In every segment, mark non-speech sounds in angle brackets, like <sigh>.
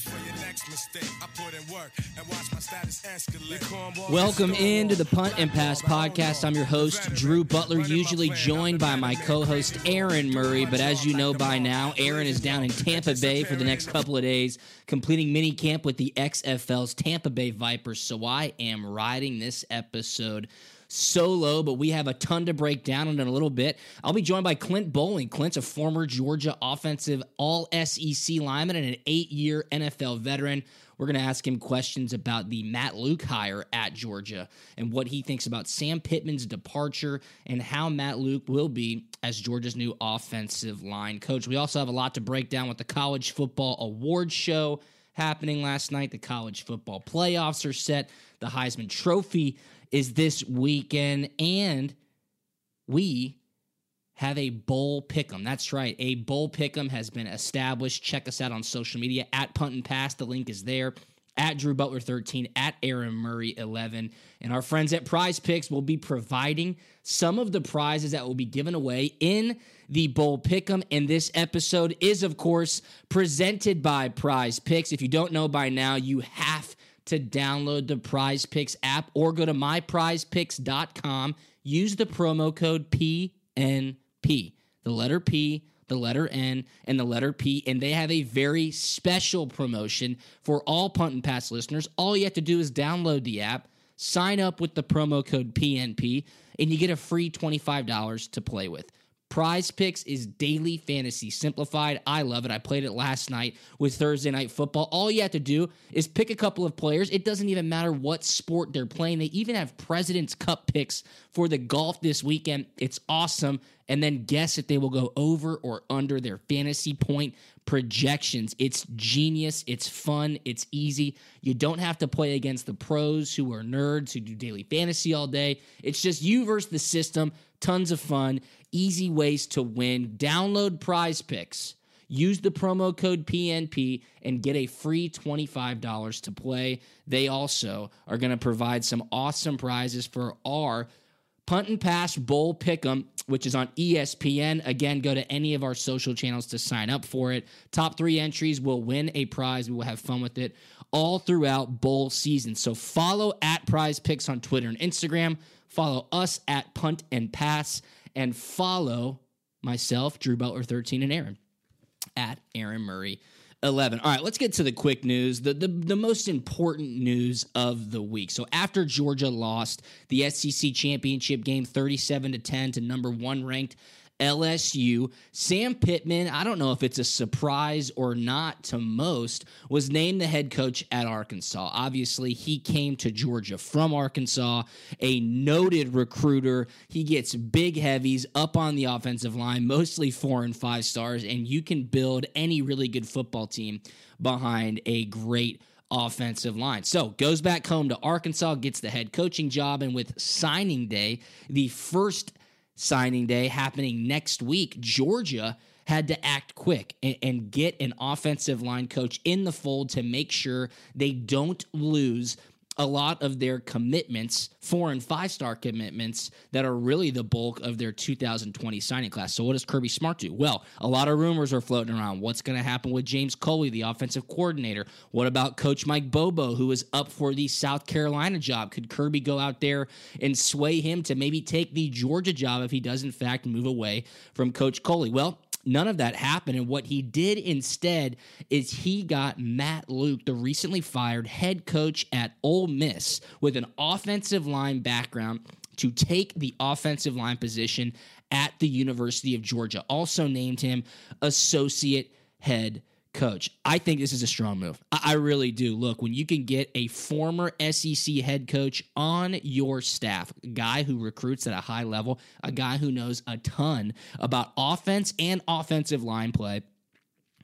waiting for your next mistake. I put in work and watch my status escalate. Welcome into the Punt and Pass podcast. I'm your host, Drew Butler, usually joined by my co host, Aaron Murray. But as you know by now, Aaron is down in Tampa Bay for the next couple of days, completing mini camp with the XFL's Tampa Bay Vipers. So I am riding this episode solo, but we have a ton to break down in a little bit. I'll be joined by Clint Boling. Clint's a former Georgia offensive all SEC lineman and an eight year NFL veteran. We're going to ask him questions about the Matt Luke hire at Georgia and what he thinks about Sam Pittman's departure and how Matt Luke will be as Georgia's new offensive line coach. We also have a lot to break down with the College Football Awards show happening last night. The college football playoffs are set. The Heisman Trophy is this weekend. And we have a bowl pick'em. That's right. A bowl pick'em has been established. Check us out on social media at Punt and Pass. The link is there. At Drew Butler 13, at Aaron Murray 11. And our friends at Prize Picks will be providing some of the prizes that will be given away in the Bowl Pick'em. And this episode is, of course, presented by Prize Picks. If you don't know by now, you have to download the Prize Picks app or go to myprizepicks.com. Use the promo code PNP, the letter P, the letter N, and the letter P. And they have a very special promotion for all punt and pass listeners. All you have to do is download the app, sign up with the promo code PNP, and you get a free $25 to play with. Prize Picks is daily fantasy simplified. I love it. I played it last night with Thursday Night Football. All you have to do is pick a couple of players. It doesn't even matter what sport they're playing. They even have President's Cup picks for the golf this weekend. It's awesome. And then guess if they will go over or under their fantasy point projections. It's genius. It's fun. It's easy. You don't have to play against the pros who are nerds who do daily fantasy all day. It's just you versus the system. Tons of fun. Easy ways to win. Download prize picks. Use the promo code PNP and get a free $25 to play. They also are going to provide some awesome prizes for our Punt and Pass Bowl Pick'em, which is on ESPN. Again, go to any of our social channels to sign up for it. Top three entries will win a prize. We will have fun with it all throughout bowl season. So follow at Prize Picks on Twitter and Instagram. Follow us at Punt and Pass, and follow myself, Drew Butler 13, and Aaron at Aaron Murray 11. All right, let's get to the quick news, the, the, the most important news of the week. So after Georgia lost the SEC championship game 37 to 10 to number one ranked LSU, Sam Pittman, I don't know if it's a surprise or not to most, was named the head coach at Arkansas. Obviously, he came to Georgia from Arkansas, a noted recruiter. He gets big heavies up on the offensive line, mostly four and five stars, and you can build any really good football team behind a great offensive line. So goes back home to Arkansas, gets the head coaching job, and with signing day, the first signing day happening next week, Georgia had to act quick and, and get an offensive line coach in the fold to make sure they don't lose a lot of their commitments, four and five star commitments, that are really the bulk of their 2020 signing class. So, what does Kirby Smart do? Well, a lot of rumors are floating around. What's going to happen with James Coley, the offensive coordinator? What about Coach Mike Bobo, who is up for the South Carolina job? Could Kirby go out there and sway him to maybe take the Georgia job if he does, in fact, move away from Coach Coley? Well, None of that happened. And what he did instead is he got Matt Luke, the recently fired head coach at Ole Miss, with an offensive line background to take the offensive line position at the University of Georgia. Also named him associate head coach. I think this is a strong move. I, really do. Look, when you can get a former SEC head coach on your staff, a guy who recruits at a high level, a guy who knows a ton about offense and offensive line play.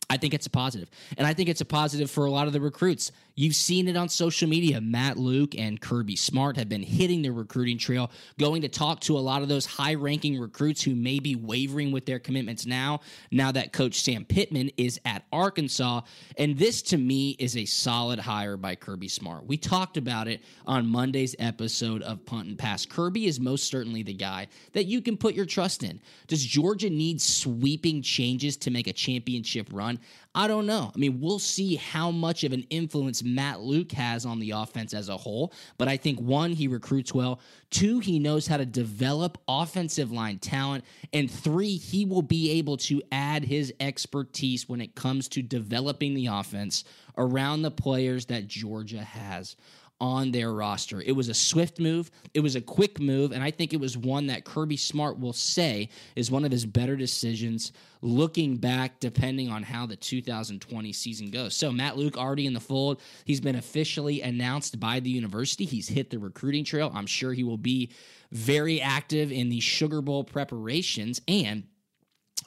I think it's a positive. And I think it's a positive for a lot of the recruits. You've seen it on social media. Matt Luke and Kirby Smart have been hitting the recruiting trail, going to talk to a lot of those high ranking recruits who may be wavering with their commitments now, now that Coach Sam Pittman is at Arkansas. And this to me is a solid hire by Kirby Smart. We talked about it on Monday's episode of Punt and Pass. Kirby is most certainly the guy that you can put your trust in. Does Georgia need sweeping changes to make a championship run? I don't know. I mean, we'll see how much of an influence Matt Luke has on the offense as a whole. But I think one, he recruits well. Two, he knows how to develop offensive line talent. And three, he will be able to add his expertise when it comes to developing the offense around the players that Georgia has on their roster. It was a swift move, it was a quick move, and I think it was one that Kirby Smart will say is one of his better decisions looking back, depending on how the 2020 season goes. So, Matt Luke already in the fold. He's been officially announced by the university. He's hit the recruiting trail. I'm sure he will be very active in the Sugar Bowl preparations and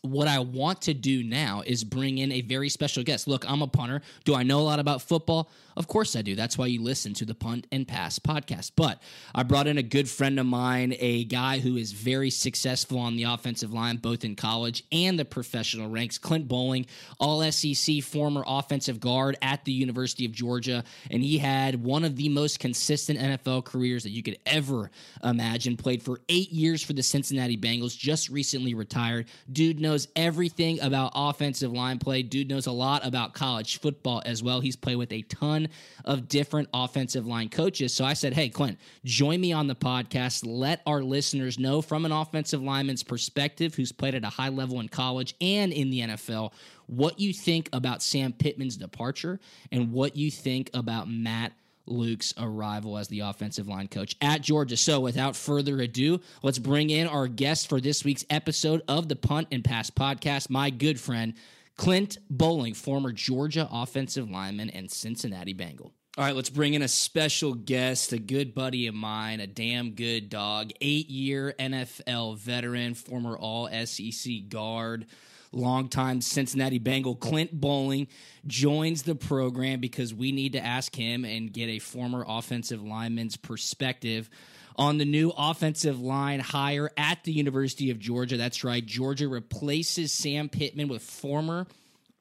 what I want to do now is bring in a very special guest. Look, I'm a punter. Do I know a lot about football? Of course I do. That's why you listen to the Punt and Pass podcast. But I brought in a good friend of mine, a guy who is very successful on the offensive line, both in college and the professional ranks. Clint Boling, all SEC former offensive guard at the University of Georgia. And he had one of the most consistent NFL careers that you could ever imagine. Played for eight years for the Cincinnati Bengals, just recently retired. Dude knows everything about offensive line play. Dude knows a lot about college football as well. He's played with a ton of different offensive line coaches. So I said, hey, Clint, join me on the podcast. Let our listeners know from an offensive lineman's perspective who's played at a high level in college and in the NFL what you think about Sam Pittman's departure and what you think about Matt. Luke's arrival as the offensive line coach at Georgia. So, without further ado, let's bring in our guest for this week's episode of the Punt and Pass podcast, my good friend, Clint Boling, former Georgia offensive lineman and Cincinnati Bengal. All right, let's bring in a special guest, a good buddy of mine, a damn good dog, eight year NFL veteran, former all SEC guard, longtime Cincinnati Bengal, Clint Boling joins the program because we need to ask him and get a former offensive lineman's perspective on the new offensive line hire at the University of Georgia. That's right. Georgia replaces Sam Pittman with former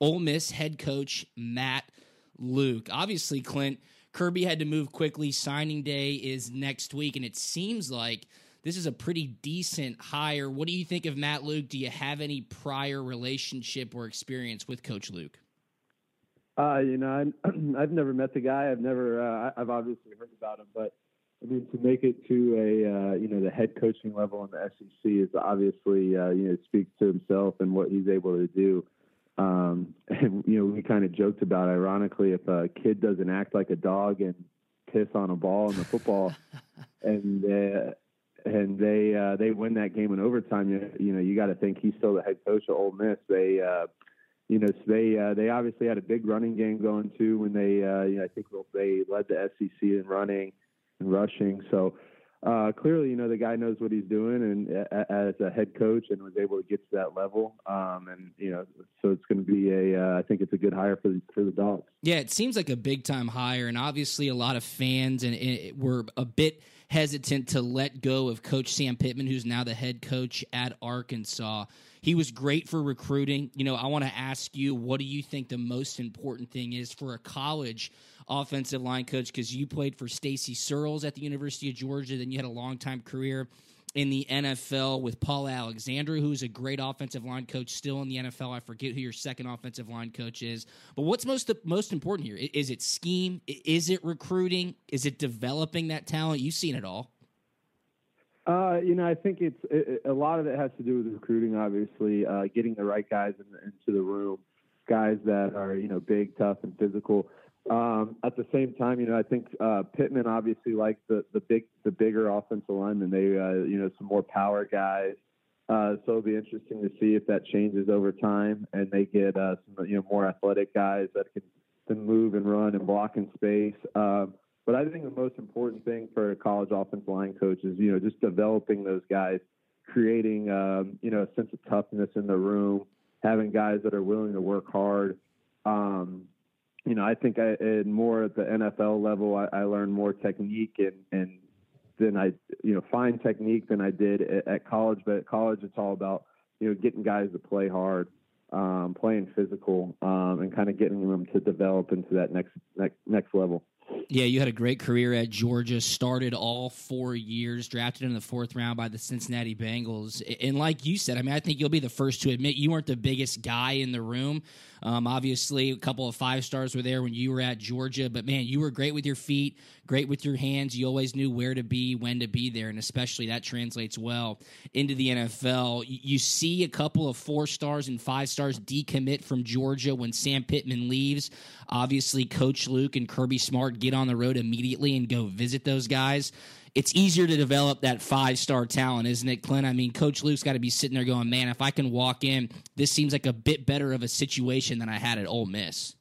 Ole Miss head coach Matt Luke. Obviously, Clint Kirby had to move quickly. Signing day is next week, and it seems like this is a pretty decent hire. What do you think of Matt Luke? Do you have any prior relationship or experience with Coach Luke? Uh, you know, i have <clears throat> never met the guy. I've never. Uh, I've obviously heard about him, but I mean, to make it to a uh, you know the head coaching level in the SEC is obviously uh, you know speaks to himself and what he's able to do. Um, <laughs> and you know, we kind of joked about ironically if a kid doesn't act like a dog and piss on a ball in the football, <laughs> and uh, and they uh, they win that game in overtime, you, you know, you got to think he's still the head coach of Ole Miss. They uh, you know, they uh, they obviously had a big running game going too when they uh, you know I think they led the SEC in running and rushing. So uh, clearly, you know, the guy knows what he's doing, and uh, as a head coach, and was able to get to that level. Um, and you know, so it's going to be a. Uh, I think it's a good hire for the, for the Dogs. Yeah, it seems like a big time hire, and obviously a lot of fans and it, were a bit hesitant to let go of Coach Sam Pittman, who's now the head coach at Arkansas. He was great for recruiting. You know, I want to ask you, what do you think the most important thing is for a college offensive line coach because you played for Stacy Searels at the University of Georgia. Then you had a long time career in the NFL with Paul Alexander, who's a great offensive line coach still in the NFL. I forget who your second offensive line coach is. But what's most most important here? Is it scheme? Is it recruiting? Is it developing that talent? You've seen it all. Uh, you know, I think it's it, a lot of it has to do with recruiting. Obviously, uh, getting the right guys in, into the room, guys that are you know big, tough, and physical. Um, at the same time, you know, I think uh, Pittman obviously likes the the big the bigger offensive linemen. They uh, you know some more power guys. Uh, so it'll be interesting to see if that changes over time and they get uh, some you know more athletic guys that can, can move and run and block in space. Um, but I think the most important thing for a college offensive line coach is, you know, just developing those guys, creating, um, you know, a sense of toughness in the room, having guys that are willing to work hard. Um, you know, I think I, more at the NFL level, I, I learned more technique and, and than I, you know, fine technique than I did at, at college. But at college, it's all about, you know, getting guys to play hard, um, playing physical, um, and kind of getting them to develop into that next next next level. Yeah, you had a great career at Georgia. Started all four years, drafted in the fourth round by the Cincinnati Bengals. And like you said, I mean, I think you'll be the first to admit you weren't the biggest guy in the room. Um, obviously, a couple of five stars were there when you were at Georgia, but man, you were great with your feet, great with your hands. You always knew where to be, when to be there, and especially that translates well into the NFL. You see a couple of four stars and five stars decommit from Georgia when Sam Pittman leaves. Obviously, Coach Luke and Kirby Smart get on the road immediately and go visit those guys it's easier to develop that five star talent, isn't it, Clint? I mean, Coach Luke's got to be sitting there going, man, if I can walk in, this seems like a bit better of a situation than I had at Ole Miss.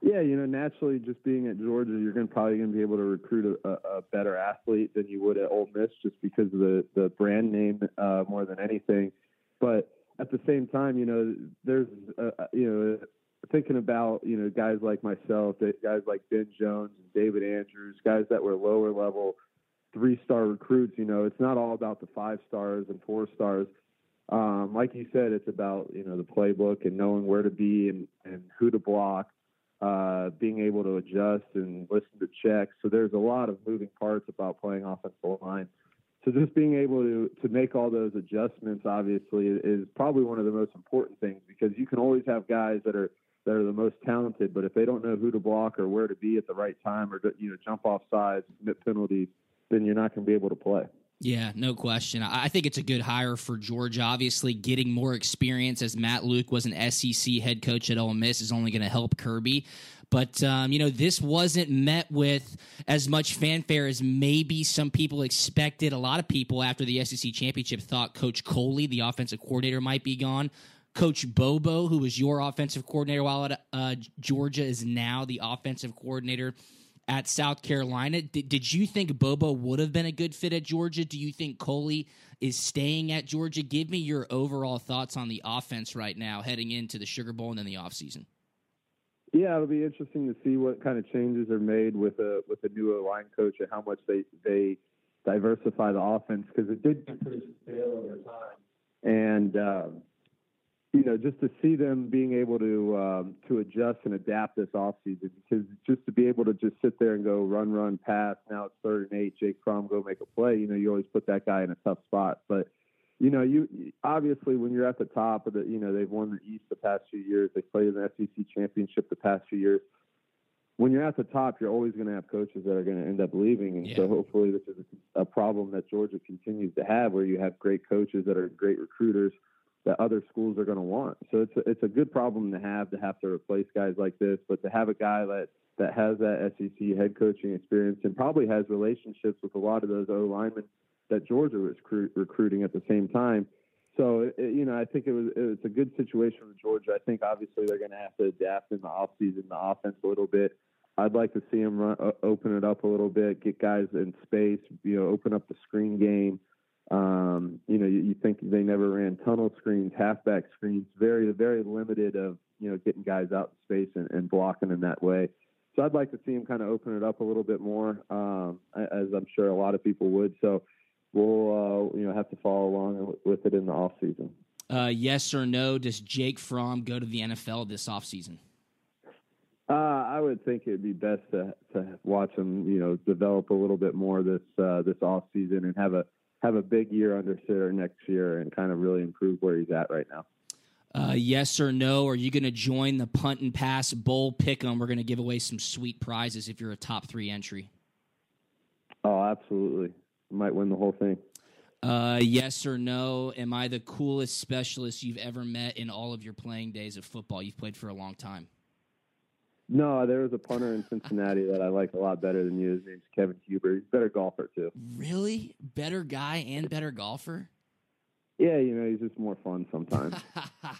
Yeah, you know, naturally, just being at Georgia, you're going to probably going to be able to recruit a, a, better athlete than you would at Ole Miss, just because of the the brand name uh, more than anything. But at the same time, you know, there's uh, uh you know thinking about you know guys like myself, guys like Ben Jones and David Andrews, guys that were lower level three star recruits, you know, it's not all about the five stars and four stars. Um, like you said, it's about, you know, the playbook and knowing where to be and, and who to block, uh, being able to adjust and listen to checks. So there's a lot of moving parts about playing offensive line. So just being able to, to make all those adjustments, obviously, is probably one of the most important things because you can always have guys that are that are the most talented, but if they don't know who to block or where to be at the right time or you know jump off sides, commit penalties, then you're not going to be able to play. Yeah, no question. I think it's a good hire for Georgia. Obviously, getting more experience as Matt Luke was an SEC head coach at Ole Miss is only going to help Kirby. But, um, you know, this wasn't met with as much fanfare as maybe some people expected. A lot of people after the SEC championship thought Coach Coley, the offensive coordinator, might be gone. Coach Bobo, who was your offensive coordinator while at uh, Georgia, is now the offensive coordinator at South Carolina. Did, did you think Bobo would have been a good fit at Georgia? Do you think Coley is staying at Georgia? Give me your overall thoughts on the offense right now heading into the Sugar Bowl and then the offseason. Yeah, it'll be interesting to see what kind of changes are made with a with a new line coach and how much they they diversify the offense because it did get pretty stale over time. And um, you know, just to see them being able to um, to adjust and adapt this offseason because just to be able to just sit there and go run, run, pass. Now it's third and eight. Jake Fromm go make a play. You know, you always put that guy in a tough spot. But you know, you obviously when you're at the top of the, you know, they've won the East the past few years. They played in the SEC championship the past few years. When you're at the top, you're always going to have coaches that are going to end up leaving, and yeah. so hopefully this is a, a problem that Georgia continues to have, where you have great coaches that are great recruiters that other schools are going to want. So it's a, it's a good problem to have to have to replace guys like this, but to have a guy that that has that SEC head coaching experience and probably has relationships with a lot of those O linemen that Georgia was recruit, recruiting at the same time. So it, you know, I think it was it's a good situation for Georgia. I think obviously they're going to have to adapt in the offseason, the offense a little bit. I'd like to see them run, uh, open it up a little bit, get guys in space, you know, open up the screen game um, you know, you, you, think they never ran tunnel screens, halfback screens, very, very limited of, you know, getting guys out in space and, and blocking in that way. So I'd like to see him kind of open it up a little bit more, um, as I'm sure a lot of people would. So we'll, uh, you know, have to follow along with it in the off season. Uh, yes or no? Does Jake Fromm go to the NFL this offseason? Uh, I would think it'd be best to to watch him, you know, develop a little bit more this uh, this off season and have a have a big year under Sarah next year and kind of really improve where he's at right now. Uh, yes or no? Are you going to join the punt and pass bowl pick'em? We're going to give away some sweet prizes if you're a top three entry. Oh, absolutely! Might win the whole thing. Uh, yes or no? Am I the coolest specialist you've ever met in all of your playing days of football? You've played for a long time. No, there was a punter in Cincinnati that I like a lot better than you. His name's Kevin Huber. He's a better golfer too. Really? Better guy and better golfer? Yeah, you know, he's just more fun sometimes.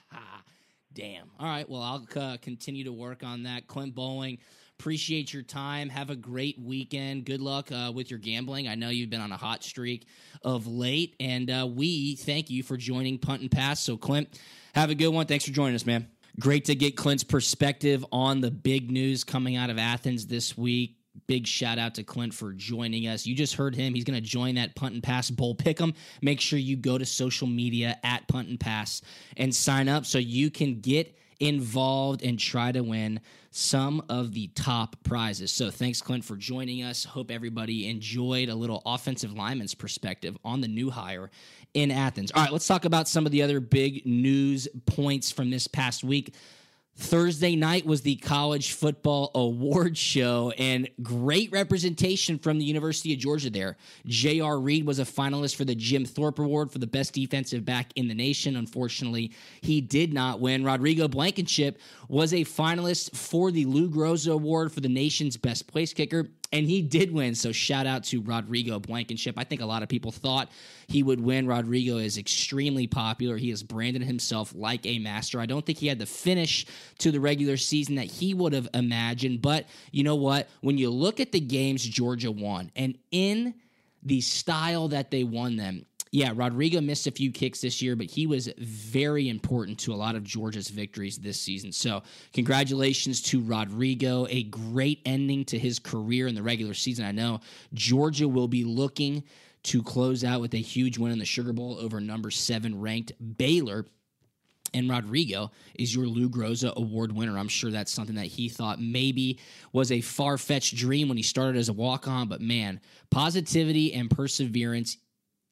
<laughs> Damn. All right. Well, I'll uh, continue to work on that. Clint Boling, appreciate your time. Have a great weekend. Good luck uh, with your gambling. I know you've been on a hot streak of late, and uh, we thank you for joining Punt and Pass. So, Clint, have a good one. Thanks for joining us, man. Great to get Clint's perspective on the big news coming out of Athens this week. Big shout out to Clint for joining us. You just heard him. He's going to join that punt and pass bowl pick'em. Make sure you go to social media at punt and pass and sign up so you can get involved and try to win some of the top prizes. So thanks, Clint, for joining us. Hope everybody enjoyed a little offensive lineman's perspective on the new hire in Athens. All right, let's talk about some of the other big news points from this past week. Thursday night was the college football award show and great representation from the University of Georgia there. J.R. Reed was a finalist for the Jim Thorpe Award for the best defensive back in the nation. Unfortunately, he did not win. Rodrigo Blankenship was a finalist for the Lou Groza Award for the nation's best place kicker and he did win. So shout out to Rodrigo Blankenship. I think a lot of people thought he would win. Rodrigo is extremely popular. He has branded himself like a master. I don't think he had the finish to the regular season that he would have imagined. But you know what? When you look at the games Georgia won, and in the style that they won them, yeah, Rodrigo missed a few kicks this year, but he was very important to a lot of Georgia's victories this season. So, congratulations to Rodrigo. A great ending to his career in the regular season. I know Georgia will be looking to close out with a huge win in the Sugar Bowl over number seven ranked Baylor. And Rodrigo is your Lou Groza Award winner. I'm sure that's something that he thought maybe was a far fetched dream when he started as a walk on. But man, positivity and perseverance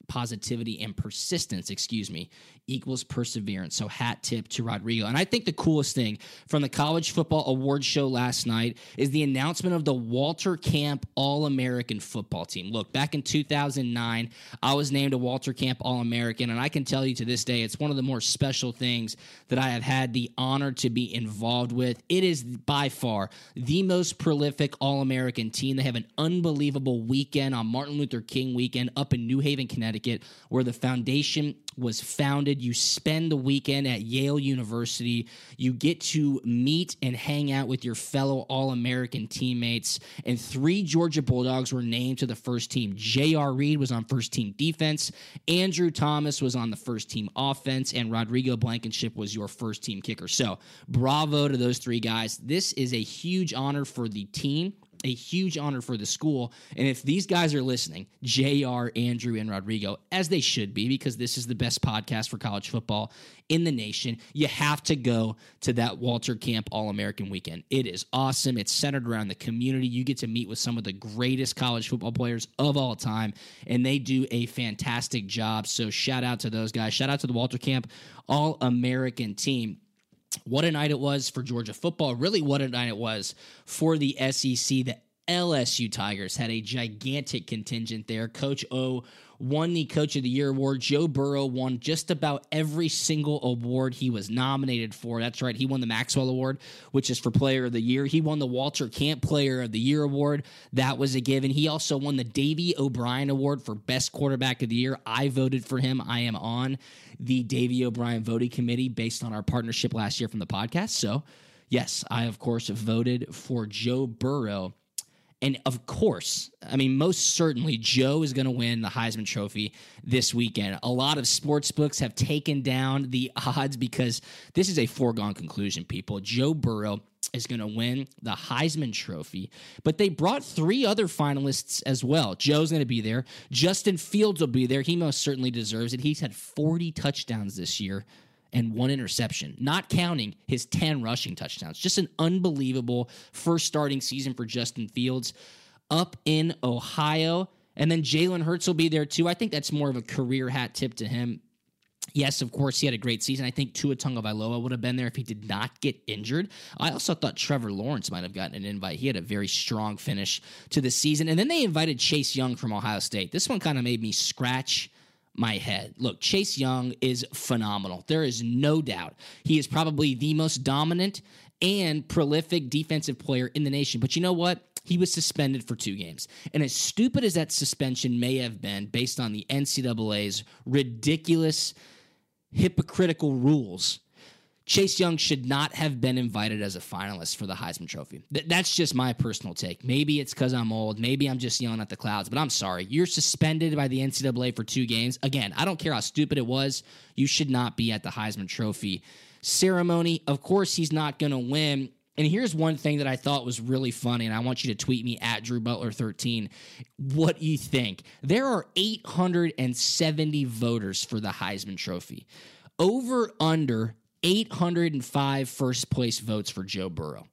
positivity and persistence, excuse me, equals perseverance. So hat tip to Rodrigo. And I think the coolest thing from the college football award show last night is the announcement of the Walter Camp All-American football team. Look, back in 2009, I was named a Walter Camp All-American and I can tell you to this day it's one of the more special things that I have had the honor to be involved with. It is by far the most prolific All-American team. They have an unbelievable weekend on Martin Luther King weekend up in New Haven, Connecticut, where the foundation was founded. You spend the weekend at Yale University. You get to meet and hang out with your fellow All American teammates. And three Georgia Bulldogs were named to the first team. J.R. Reed was on first team defense, Andrew Thomas was on the first team offense, and Rodrigo Blankenship was your first team kicker. So, bravo to those three guys. This is a huge honor for the team a huge honor for the school. And if these guys are listening, JR, Andrew, and Rodrigo, as they should be, because this is the best podcast for college football in the nation, you have to go to that Walter Camp All American weekend. It is awesome. It's centered around the community. You get to meet with some of the greatest college football players of all time, and they do a fantastic job. So shout out to those guys. Shout out to the Walter Camp All American team what a night it was for Georgia football. Really, what a night it was for the SEC. The LSU Tigers had a gigantic contingent there. Coach O won the Coach of the Year award. Joe Burrow won just about every single award he was nominated for. That's right, he won the Maxwell Award, which is for Player of the Year. He won the Walter Camp Player of the Year award. That was a given. He also won the Davy O'Brien Award for Best Quarterback of the Year. I voted for him. I am on the Davy O'Brien voting committee based on our partnership last year from the podcast. So, yes, I, of course, voted for Joe Burrow and of course, I mean, most certainly, Joe is going to win the Heisman Trophy this weekend. A lot of sports books have taken down the <laughs> odds because this is a foregone conclusion, people. Joe Burrow is going to win the Heisman Trophy, but they brought three other finalists as well. Joe's going to be there. Justin Fields will be there. He most certainly deserves it. He's had 40 touchdowns this year and one interception, not counting his 10 rushing touchdowns. Just an unbelievable first starting season for Justin Fields up in Ohio. And then Jalen Hurts will be there too. I think that's more of a career hat tip to him. Yes, of course, he had a great season. I think Tua Tagovailoa would have been there if he did not get injured. I also thought Trevor Lawrence might have gotten an invite. He had a very strong finish to the season. And then they invited Chase Young from Ohio State. This one kind of made me scratch my head. Look, Chase Young is phenomenal. There is no doubt. He is probably the most dominant and prolific defensive player in the nation. But you know what? He was suspended for two games. And as stupid as that suspension may have been based on the NCAA's ridiculous hypocritical rules. Chase Young should not have been invited as a finalist for the Heisman Trophy. Th- that's just my personal take. Maybe it's because I'm old. Maybe I'm just yelling at the clouds, but I'm sorry. You're suspended by the NCAA for two games. Again, I don't care how stupid it was. You should not be at the Heisman Trophy ceremony. Of course, he's not going to win. And here's one thing that I thought was really funny, and I want you to tweet me at Drew Butler 13. What do you think? There are 870 voters for the Heisman Trophy. Over under 805 first place votes for Joe Burrow.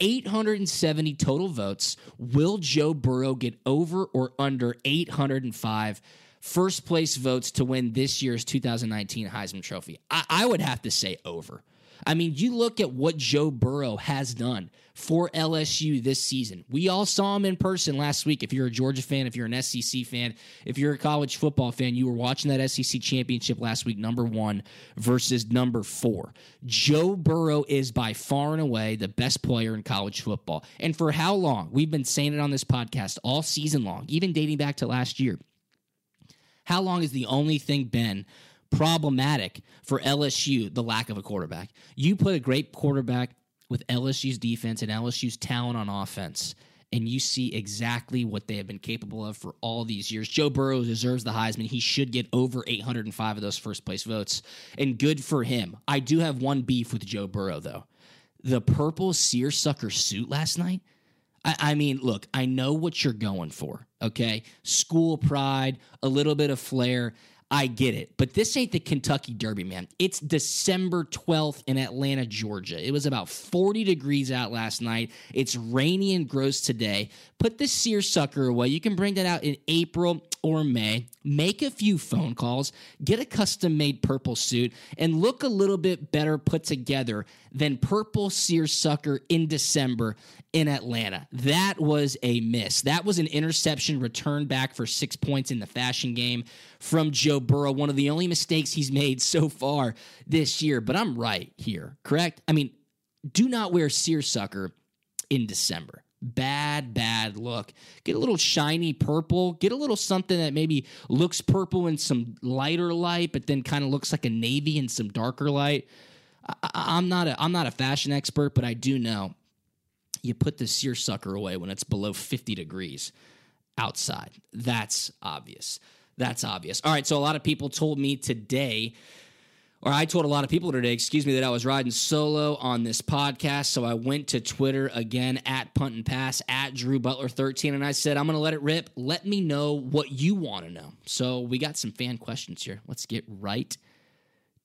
870 total votes. Will Joe Burrow get over or under 805 first place votes to win this year's 2019 Heisman Trophy? I, I would have to say over. I mean, you look at what Joe Burrow has done for LSU this season. We all saw him in person last week. If you're a Georgia fan, if you're an SEC fan, if you're a college football fan, you were watching that SEC championship last week, number one versus number four. Joe Burrow is by far and away the best player in college football. And for how long? We've been saying it on this podcast all season long, even dating back to last year. How long has the only thing been problematic for LSU the lack of a quarterback? You put a great quarterback with LSU's defense and LSU's talent on offense, and you see exactly what they have been capable of for all these years. Joe Burrow deserves the Heisman. He should get over 805 of those first place votes, and good for him. I do have one beef with Joe Burrow, though. The purple seersucker suit last night. I, I mean, look, I know what you're going for, okay? School pride, a little bit of flair. I get it. But this ain't the Kentucky Derby, man. It's December 12th in Atlanta, Georgia. It was about 40 degrees out last night. It's rainy and gross today. Put the seersucker away. You can bring that out in April or May. Make a few phone calls, get a custom made purple suit, and look a little bit better put together than purple seersucker in December in Atlanta. That was a miss. That was an interception return back for six points in the fashion game from Joe Burrow. One of the only mistakes he's made so far this year. But I'm right here, correct? I mean, do not wear seersucker in December. Bad, bad look. Get a little shiny purple. Get a little something that maybe looks purple in some lighter light, but then kind of looks like a navy in some darker light. I, am not a I'm not a fashion expert, but I do know you put the seersucker away when it's below 50 degrees outside. That's obvious. That's obvious. All right, so a lot of people told me today, or I told a lot of people today, excuse me, that I was riding solo on this podcast. So I went to Twitter again at Punt and Pass at Drew Butler 13, and I said, I'm going to let it rip. Let me know what you want to know. So we got some fan questions here. Let's get right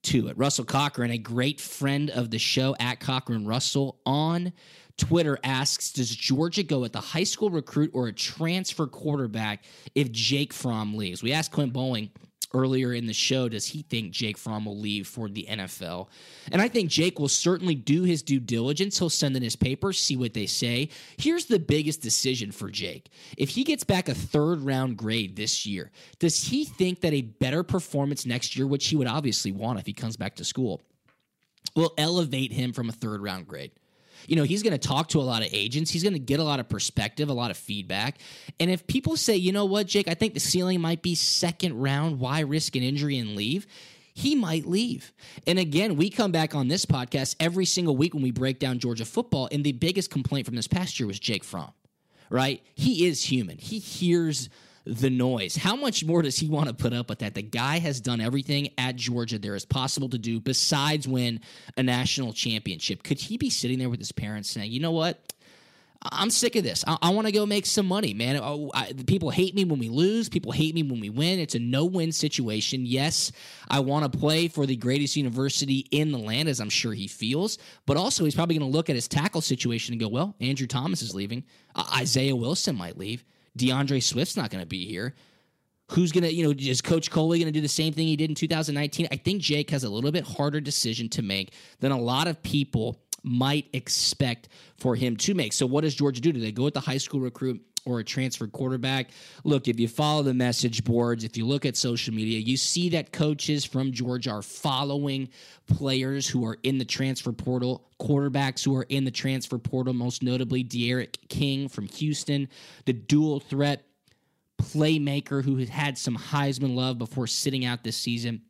to it. Russell Cochran, a great friend of the show at Cochran Russell on Twitter asks Does Georgia go with a high school recruit or a transfer quarterback if Jake Fromm leaves? We asked Clint Boling earlier in the show does he think Jake Fromm will leave for the NFL? And I think Jake will certainly do his due diligence. He'll send in his papers, see what they say. Here's the biggest decision for Jake. If he gets back a third round grade this year, does he think that a better performance next year, which he would obviously want if he comes back to school, will elevate him from a third round grade? You know, he's going to talk to a lot of agents. He's going to get a lot of perspective, a lot of feedback. And if people say, you know what, Jake, I think the ceiling might be second round, why risk an injury and leave? He might leave. And again, we come back on this podcast every single week when we break down Georgia football. And the biggest complaint from this past year was Jake Fromm, right? He is human. He hears the noise. How much more does he want to put up with that? The guy has done everything at Georgia there is possible to do besides win a national championship. Could he be sitting there with his parents saying, you know what? I'm sick of this. I, I want to go make some money, man. Oh, I, people hate me when we lose. People hate me when we win. It's a no win situation. Yes, I want to play for the greatest university in the land, as I'm sure he feels. But also, he's probably going to look at his tackle situation and go, well, Andrew Thomas is leaving. Uh, Isaiah Wilson might leave. D'Andre Swift's not going to be here. Who's going to, you know, is Coach Coley going to do the same thing he did in 2019? I think Jake has a little bit harder decision to make than a lot of people might expect for him to make. So, what does Georgia do? Do they go with the high school recruit? Or a transfer quarterback. Look, if you follow the message boards, if you look at social media, you see that coaches from Georgia are following players who are in the transfer portal, quarterbacks who are in the transfer portal, most notably D'Eriq King from Houston, the dual threat playmaker who has had some Heisman love before sitting out this season.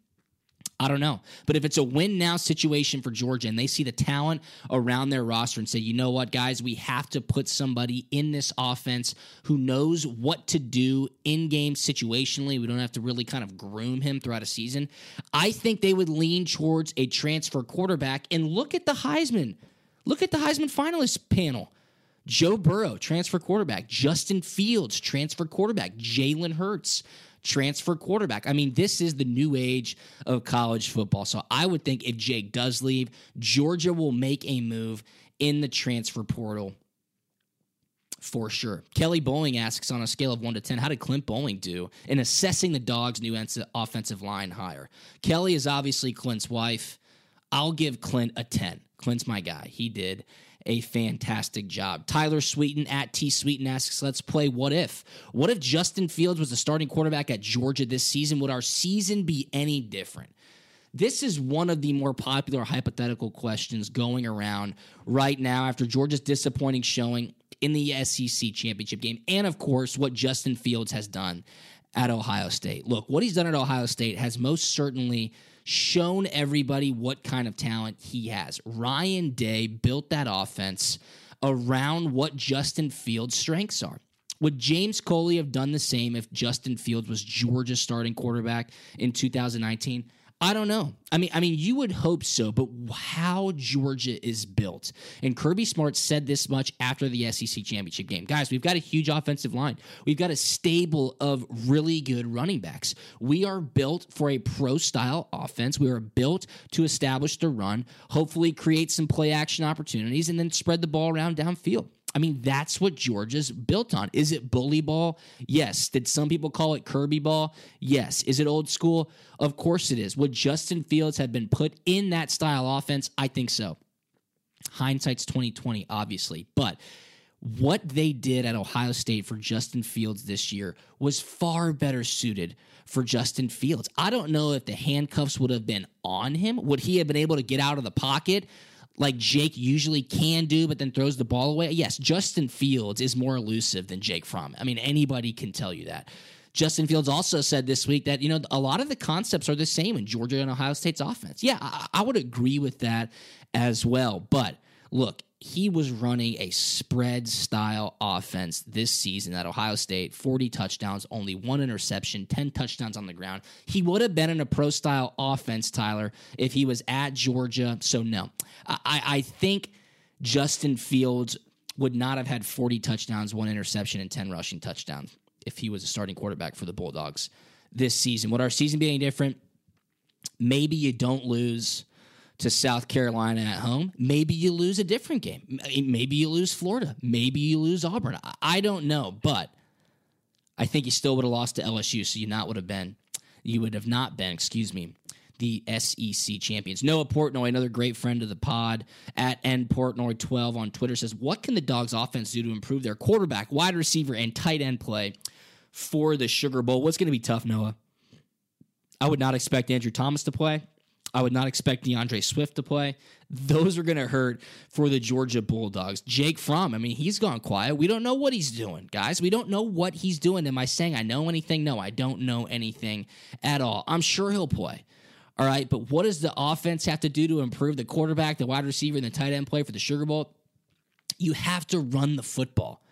I don't know. But if it's a win now situation for Georgia and they see the talent around their roster and say, you know what, guys, we have to put somebody in this offense who knows what to do in game situationally. We don't have to really kind of groom him throughout a season. I think they would lean towards a transfer quarterback and look at the Heisman. Look at the Heisman finalist panel. Joe Burrow, transfer quarterback. Justin Fields, transfer quarterback. Jalen Hurts, transfer quarterback. I mean, this is the new age of college football. So I would think if Jake does leave, Georgia will make a move in the transfer portal for sure. Kelly Boling asks on a scale of 1 to 10, how did Clint Boling do in assessing the Dogs' new offensive line hire? Kelly is obviously Clint's wife. I'll give Clint a 10. Clint's my guy. He did a fantastic job. Tyler Sweeten at T Sweeten asks, let's play what if? What if Justin Fields was the starting quarterback at Georgia this season? Would our season be any different? This is one of the more popular hypothetical questions going around right now after Georgia's disappointing showing in the SEC championship game. And of course, what Justin Fields has done at Ohio State. Look, what he's done at Ohio State has most certainly shown everybody what kind of talent he has. Ryan Day built that offense around what Justin Fields' strengths are. Would James Coley have done the same if Justin Fields was Georgia's starting quarterback in 2019? I don't know. I mean, I mean, you would hope so, but how Georgia is built, and Kirby Smart said this much after the SEC championship game, guys. We've got a huge offensive line. We've got a stable of really good running backs. We are built for a pro style offense. We are built to establish the run, hopefully create some play action opportunities, and then spread the ball around downfield. I mean, that's what Georgia's built on. Is it bully ball? Yes. Did some people call it Kirby ball? Yes. Is it old school? Of course it is. Would Justin Fields have been put in that style offense? I think so. Hindsight's 2020, obviously. But what they did at Ohio State for Justin Fields this year was far better suited for Justin Fields. I don't know if the handcuffs would have been on him. Would he have been able to get out of the pocket? Like Jake usually can do, but then throws the ball away. Yes, Justin Fields is more elusive than Jake Fromm. I mean, anybody can tell you that. Justin Fields also said this week that, you know, a lot of the concepts are the same in Georgia and Ohio State's offense. Yeah, I, I would agree with that as well. But look, he was running a spread style offense this season at Ohio State 40 touchdowns, only one interception, 10 touchdowns on the ground. He would have been in a pro style offense, Tyler, if he was at Georgia. So, no, I, I think Justin Fields would not have had 40 touchdowns, one interception, and 10 rushing touchdowns if he was a starting quarterback for the Bulldogs this season. Would our season be any different? Maybe you don't lose to South Carolina at home. Maybe you lose a different game. Maybe you lose Florida. Maybe you lose Auburn. I don't know, but I think you still would have lost to LSU, so you not would have been. You would have not been, excuse me, the SEC champions. Noah Portnoy, another great friend of the pod at N Portnoy 12 on Twitter, says, What can the Dogs offense do to improve their quarterback, wide receiver, and tight end play for the Sugar Bowl? What's going to be tough, Noah? I would not expect Andrew Thomas to play. I would not expect D'Andre Swift to play. Those are going to hurt for the Georgia Bulldogs. Jake Fromm, I mean, he's gone quiet. We don't know what he's doing, guys. We don't know what he's doing. Am I saying I know anything? No, I don't know anything at all. I'm sure he'll play. All right, but what does the offense have to do to improve the quarterback, the wide receiver, and the tight end play for the Sugar Bowl? You have to run the football.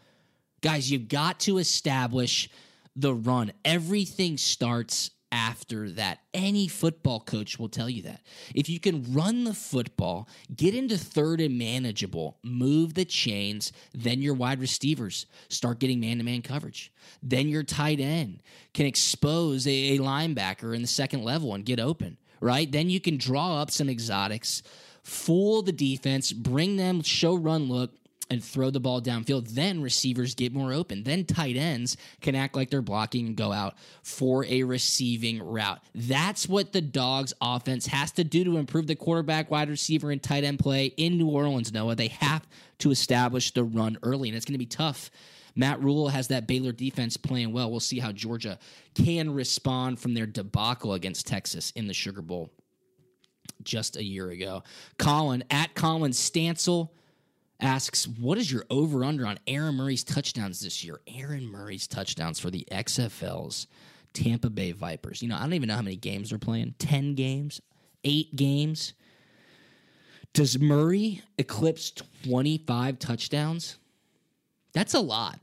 Guys, you've got to establish the run. Everything starts after that. Any football coach will tell you that. If you can run the football, get into third and manageable, move the chains, then your wide receivers start getting man to man coverage. Then your tight end can expose a, linebacker in the second level and get open, right? Then you can draw up some exotics, fool the defense, bring them show run look, and throw the ball downfield, then receivers get more open. Then tight ends can act like they're blocking and go out for a receiving route. That's what the Dogs offense has to do to improve the quarterback, wide receiver, and tight end play in New Orleans, Noah. They have to establish the run early, and it's going to be tough. Matt Rhule has that Baylor defense playing well. We'll see how Georgia can respond from their debacle against Texas in the Sugar Bowl just a year ago. Colin at Colin Stancil asks, What is your over under on Aaron Murray's touchdowns this year? Aaron Murray's touchdowns for the XFL's Tampa Bay Vipers. You know, I don't even know how many games they're playing 10 games, eight games. Does Murray eclipse 25 touchdowns? That's a lot.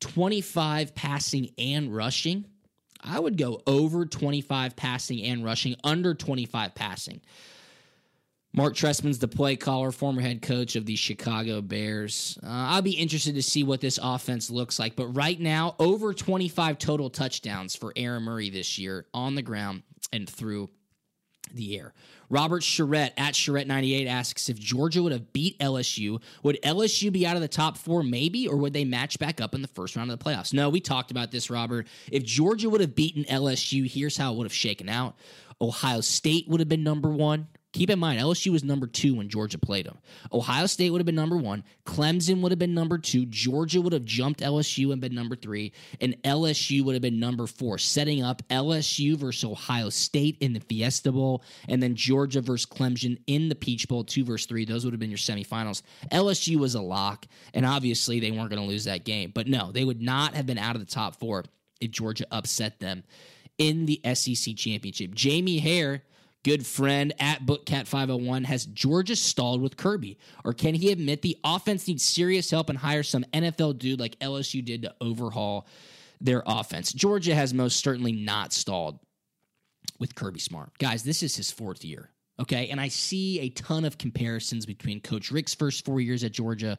25 passing and rushing. I would go over 25 passing and rushing, under 25 passing. Marc Trestman's the play caller, former head coach of the Chicago Bears. Uh, I'll be interested to see what this offense looks like. But right now, over 25 total touchdowns for Aaron Murray this year on the ground and through the air. Robert Charette at Charette98 asks if Georgia would have beat LSU, would LSU be out of the top four, maybe, or would they match back up in the first round of the playoffs? No, we talked about this, Robert. If Georgia would have beaten LSU, here's how it would have shaken out. Ohio State would have been number one. Keep in mind, LSU was number two when Georgia played them. Ohio State would have been number one. Clemson would have been number two. Georgia would have jumped LSU and been number three. And LSU would have been number four, setting up LSU versus Ohio State in the Fiesta Bowl. And then Georgia versus Clemson in the Peach Bowl, two versus three. Those would have been your semifinals. LSU was a lock. And obviously, they weren't going to lose that game. But no, they would not have been out of the top four if Georgia upset them in the SEC championship. Jamie Hare good friend at Bookcat501 has Georgia stalled with Kirby? Or can he admit the offense needs serious help and hire some NFL dude like LSU did to overhaul their offense? Georgia has most certainly not stalled with Kirby Smart. Guys, this is his fourth year. Okay. And I see a ton of comparisons between Coach Richt's first four years at Georgia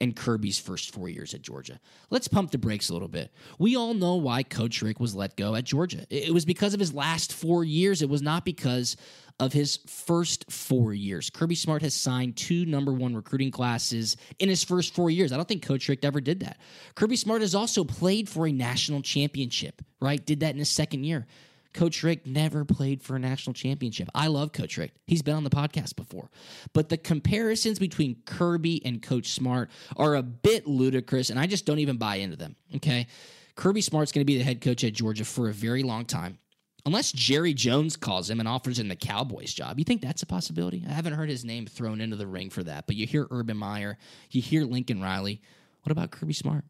and Kirby's first four years at Georgia. Let's pump the brakes a little bit. We all know why Coach Richt was let go at Georgia. It was because of his last four years. It was not because of his first four years. Kirby Smart has signed two number one recruiting classes in his first four years. I don't think Coach Richt ever did that. Kirby Smart has also played for a national championship, right? Did that in his second year. Coach Richt never played for a national championship. I love Coach Richt. He's been on the podcast before. But the comparisons between Kirby and Coach Smart are a bit ludicrous, and I just don't even buy into them. Okay. Kirby Smart's going to be the head coach at Georgia for a very long time. Unless Jerry Jones calls him and offers him the Cowboys job. You think that's a possibility? I haven't heard his name thrown into the ring for that, but you hear Urban Meyer, you hear Lincoln Riley. What about Kirby Smart?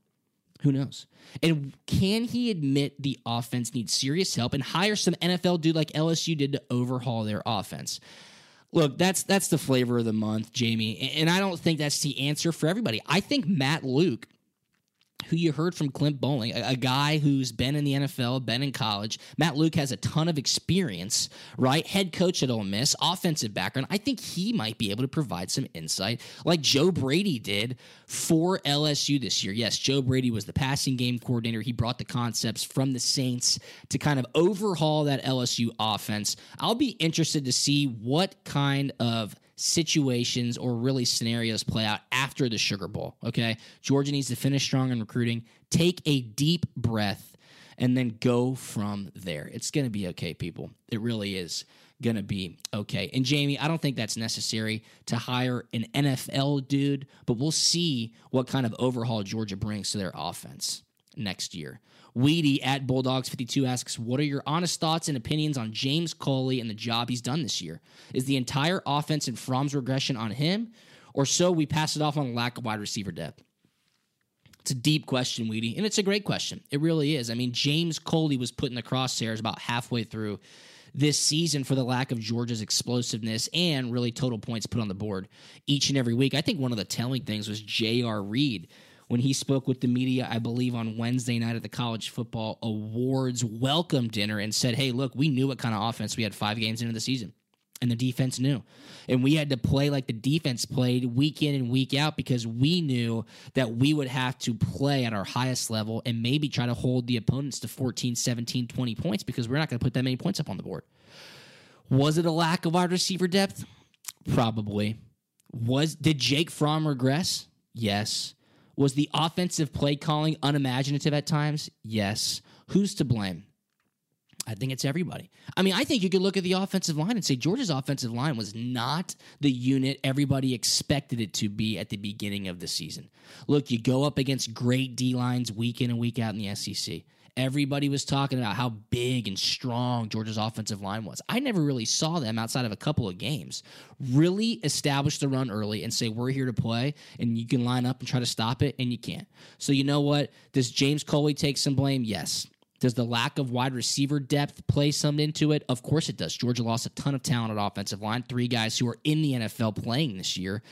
Who knows? And can he admit the offense needs serious help and hire some NFL dude like LSU did to overhaul their offense? Look, that's that's the flavor of the month, Jamie. And I don't think that's the answer for everybody. I think Matt Luke who you heard from Clint Boling, a, a, guy who's been in the NFL, been in college. Matt Luke has a ton of experience, right? Head coach at Ole Miss, offensive background. I think he might be able to provide some insight, like Joe Brady did for LSU this year. Yes, Joe Brady was the passing game coordinator. He brought the concepts from the Saints to kind of overhaul that LSU offense. I'll be interested to see what kind of situations or really scenarios play out after the Sugar Bowl. Okay. Georgia needs to finish strong in recruiting, take a deep breath, and then go from there. It's going to be okay, people. It really is going to be okay. And Jamie, I don't think that's necessary to hire an NFL dude, but we'll see what kind of overhaul Georgia brings to their offense next year. Weedy at Bulldogs52 asks, What are your honest thoughts and opinions on James Coley and the job he's done this year? Is the entire offense and Fromm's regression on him, or so we pass it off on lack of wide receiver depth? It's a deep question, Weedy, and it's a great question. It really is. I mean, James Coley was put in the crosshairs about halfway through this season for the lack of Georgia's explosiveness and really total points put on the board each and every week. I think one of the telling things was J.R. Reed when he spoke with the media, I believe on Wednesday night at the College Football Awards welcome dinner and said, Hey, look, we knew what kind of offense we had five games into the season. And the defense knew. And we had to play like the defense played week in and week out because we knew that we would have to play at our highest level and maybe try to hold the opponents to 14, 17, 20 points because we're not going to put that many points up on the board. Was it a lack of wide receiver depth? Probably. Was did Jake Fromm regress? Yes. Was the offensive play calling unimaginative at times? Yes. Who's to blame? I think it's everybody. I mean, I think you could look at the offensive line and say Georgia's offensive line was not the unit everybody expected it to be at the beginning of the season. Look, you go up against great D lines week in and week out in the SEC. Everybody was talking about how big and strong Georgia's offensive line was. I never really saw them outside of a couple of games really establish the run early and say, We're here to play, and you can line up and try to stop it, and you can't. So, you know what? Does James Coley take some blame? Yes. Does the lack of wide receiver depth play some into it? Of course it does. Georgia lost a ton of talent at offensive line, three guys who are in the NFL playing this year.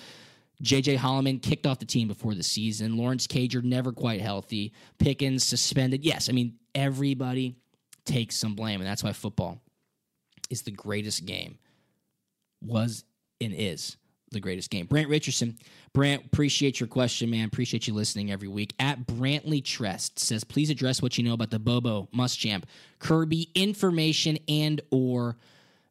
JJ Holloman kicked off the team before the season. Lawrence Cager never quite healthy. Pickens suspended. Yes, I mean, everybody takes some blame, and that's why football is the greatest game. Was and is the greatest game. Brant Richardson. Brant, appreciate your question, man. Appreciate you listening every week. At Brantley Trest says, please address what you know about the Bobo Muschamp Kirby information and or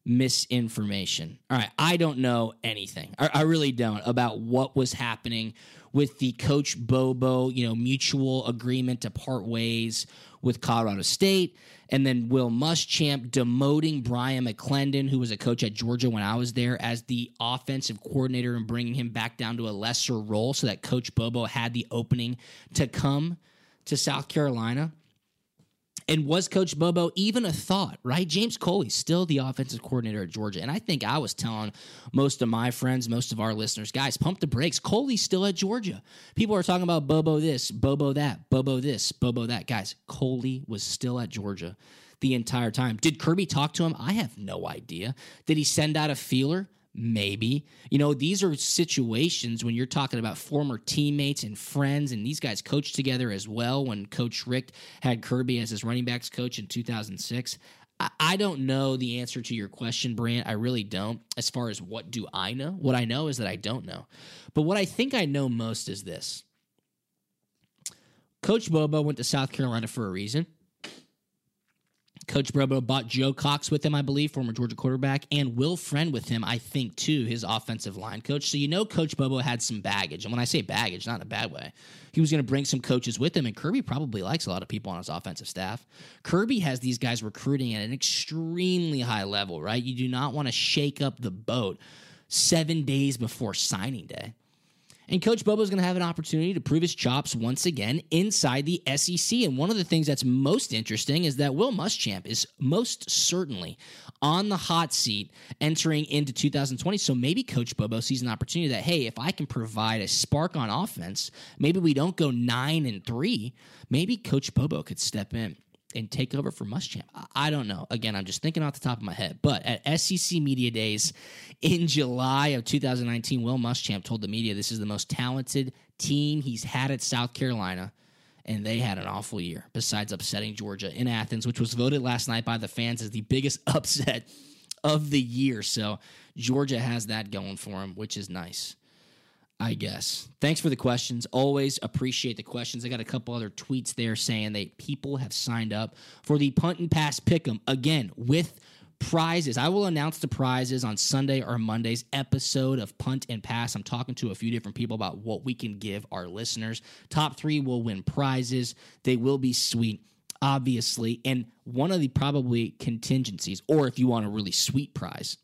misinformation. All right, I don't know anything. I, I, really don't about what was happening with the coach Bobo, you know, mutual agreement to part ways with Colorado State, and then Will Muschamp demoting Bryan McClendon, who was a coach at Georgia when I was there, as the offensive coordinator and bringing him back down to a lesser role, so that Coach Bobo had the opening to come to South Carolina. And was Coach Bobo even a thought, right? James Coley, still the offensive coordinator at Georgia. And I think I was telling most of my friends, most of our listeners, guys, pump the brakes. Coley's still at Georgia. People are talking about Bobo this, Bobo that, Bobo this, Bobo that. Guys, Coley was still at Georgia the entire time. Did Kirby talk to him? I have no idea. Did he send out a feeler? Maybe. You know, these are situations when you're talking about former teammates and friends, and these guys coached together as well when Coach Richt had Kirby as his running backs coach in 2006. I don't know the answer to your question, Brant. I really don't. As far as what do I know? What I know is that I don't know. But what I think I know most is this Coach Bobo went to South Carolina for a reason. Coach Bobo bought Joe Cox with him, I believe, former Georgia quarterback, and Will Friend with him, I think, too, his offensive line coach. So you know Coach Bobo had some baggage. And when I say baggage, not in a bad way, he was going to bring some coaches with him. And Kirby probably likes a lot of people on his offensive staff. Kirby has these guys recruiting at an extremely high level, right? You do not want to shake up the boat seven days before signing day. And Coach Bobo is going to have an opportunity to prove his chops once again inside the SEC. And one of the things that's most interesting is that Will Muschamp is most certainly on the hot seat entering into 2020. So maybe Coach Bobo sees an opportunity that, hey, if I can provide a spark on offense, maybe we don't go nine and three. Maybe Coach Bobo could step in and take over for Muschamp? I don't know. Again, I'm just thinking off the top of my head. But at SEC Media Days in July of 2019, Will Muschamp told the media this is the most talented team he's had at South Carolina. And they had an awful year, besides upsetting Georgia in Athens, which was voted last night by the fans as the biggest <laughs> upset of the year. So Georgia has that going for them, which is nice. I guess. Thanks for the questions. Always appreciate the questions. I got a couple other tweets there saying that people have signed up for the punt and pass pick'em again with prizes. I will announce the prizes on Sunday or Monday's episode of Punt and Pass. I'm talking to a few different people about what we can give our listeners. Top three will win prizes. They will be sweet, obviously. And one of the probably contingencies, or if you want a really sweet prize,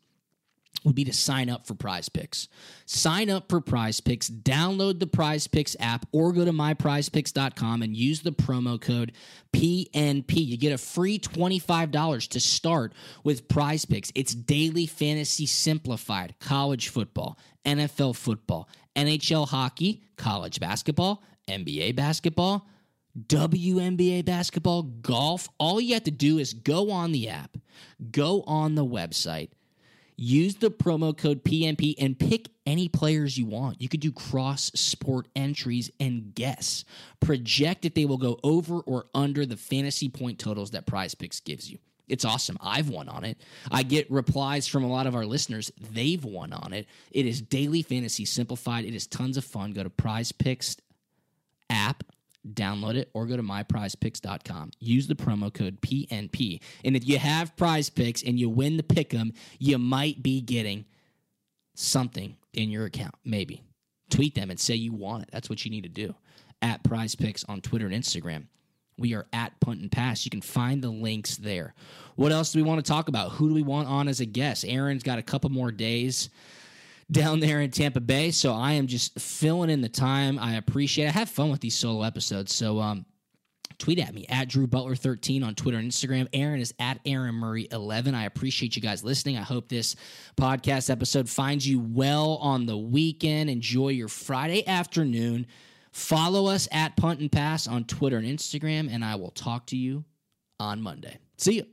would be to sign up for prize picks. Sign up for prize picks, download the prize picks app, or go to myprizepicks.com and use the promo code PNP. You get a free $25 to start with prize picks. It's daily fantasy simplified college football, NFL football, NHL hockey, college basketball, NBA basketball. WNBA basketball, golf, all you have to do is go on the app, go on the website, Use the promo code PNP and pick any players you want. You could do cross sport entries and guess. Project if they will go over or under the fantasy point totals that Prize Picks gives you. It's awesome. I've won on it. I get replies from a lot of our listeners. They've won on it. It is daily fantasy simplified. It is tons of fun. Go to Prize Picks app download it or go to myprizepicks.com. Use the promo code PNP. And if you have prize picks and you win the pick 'em, you might be getting something in your account. Maybe. Tweet them and say you want it. That's what you need to do. At prize picks on Twitter and Instagram. We are at Punt and Pass. You can find the links there. What else do we want to talk about? Who do we want on as a guest? Aaron's got a couple more days down there in Tampa Bay. So I am just filling in the time. I appreciate it. I have fun with these solo episodes. So um, tweet at me at Drew Butler 13 on Twitter and Instagram. Aaron is at Aaron Murray 11. I appreciate you guys listening. I hope this podcast episode finds you well on the weekend. Enjoy your Friday afternoon. Follow us at Punt and Pass on Twitter and Instagram, and I will talk to you on Monday. See you.